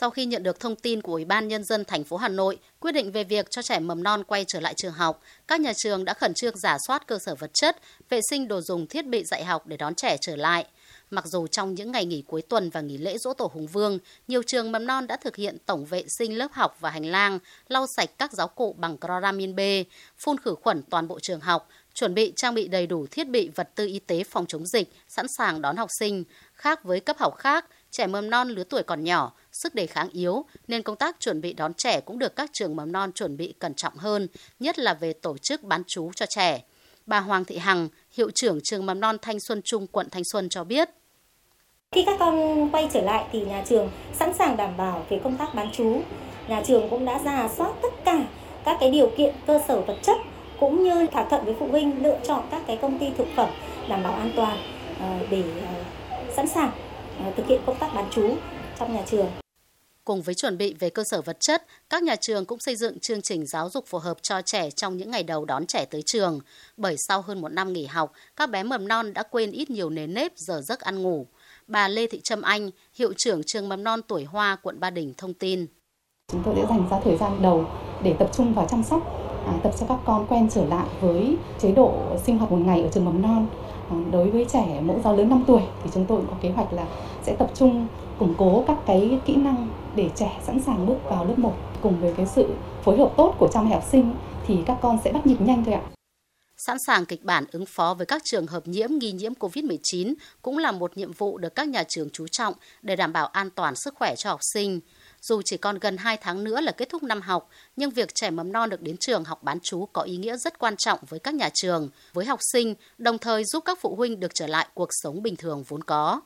sau khi nhận được thông tin của Ủy ban Nhân dân thành phố Hà Nội quyết định về việc cho trẻ mầm non quay trở lại trường học, các nhà trường đã khẩn trương giả soát cơ sở vật chất, vệ sinh đồ dùng thiết bị dạy học để đón trẻ trở lại. Mặc dù trong những ngày nghỉ cuối tuần và nghỉ lễ dỗ tổ Hùng Vương, nhiều trường mầm non đã thực hiện tổng vệ sinh lớp học và hành lang, lau sạch các giáo cụ bằng chloramin B, phun khử khuẩn toàn bộ trường học, chuẩn bị trang bị đầy đủ thiết bị vật tư y tế phòng chống dịch, sẵn sàng đón học sinh. Khác với cấp học khác, trẻ mầm non lứa tuổi còn nhỏ, sức đề kháng yếu nên công tác chuẩn bị đón trẻ cũng được các trường mầm non chuẩn bị cẩn trọng hơn, nhất là về tổ chức bán trú cho trẻ. Bà Hoàng Thị Hằng, hiệu trưởng trường mầm non Thanh Xuân Trung, quận Thanh Xuân cho biết. Khi các con quay trở lại thì nhà trường sẵn sàng đảm bảo về công tác bán trú. Nhà trường cũng đã ra soát tất cả các cái điều kiện cơ sở vật chất cũng như thỏa thuận với phụ huynh lựa chọn các cái công ty thực phẩm đảm bảo an toàn ờ, để ờ, sẵn sàng thực hiện công tác bán trú trong nhà trường. Cùng với chuẩn bị về cơ sở vật chất, các nhà trường cũng xây dựng chương trình giáo dục phù hợp cho trẻ trong những ngày đầu đón trẻ tới trường. Bởi sau hơn một năm nghỉ học, các bé mầm non đã quên ít nhiều nền nếp giờ giấc ăn ngủ. Bà Lê Thị Trâm Anh, hiệu trưởng trường mầm non tuổi Hoa, quận Ba Đình thông tin. Chúng tôi sẽ dành ra thời gian đầu để tập trung vào chăm sóc, à, tập cho các con quen trở lại với chế độ sinh hoạt một ngày ở trường mầm non. Đối với trẻ mẫu giáo lớn 5 tuổi thì chúng tôi cũng có kế hoạch là sẽ tập trung, củng cố các cái kỹ năng để trẻ sẵn sàng bước vào lớp 1 cùng với cái sự phối hợp tốt của cha mẹ học sinh thì các con sẽ bắt nhịp nhanh thôi ạ. Sẵn sàng kịch bản ứng phó với các trường hợp nhiễm, nghi nhiễm COVID-19 cũng là một nhiệm vụ được các nhà trường chú trọng để đảm bảo an toàn sức khỏe cho học sinh. Dù chỉ còn gần 2 tháng nữa là kết thúc năm học, nhưng việc trẻ mầm non được đến trường học bán trú có ý nghĩa rất quan trọng với các nhà trường, với học sinh, đồng thời giúp các phụ huynh được trở lại cuộc sống bình thường vốn có.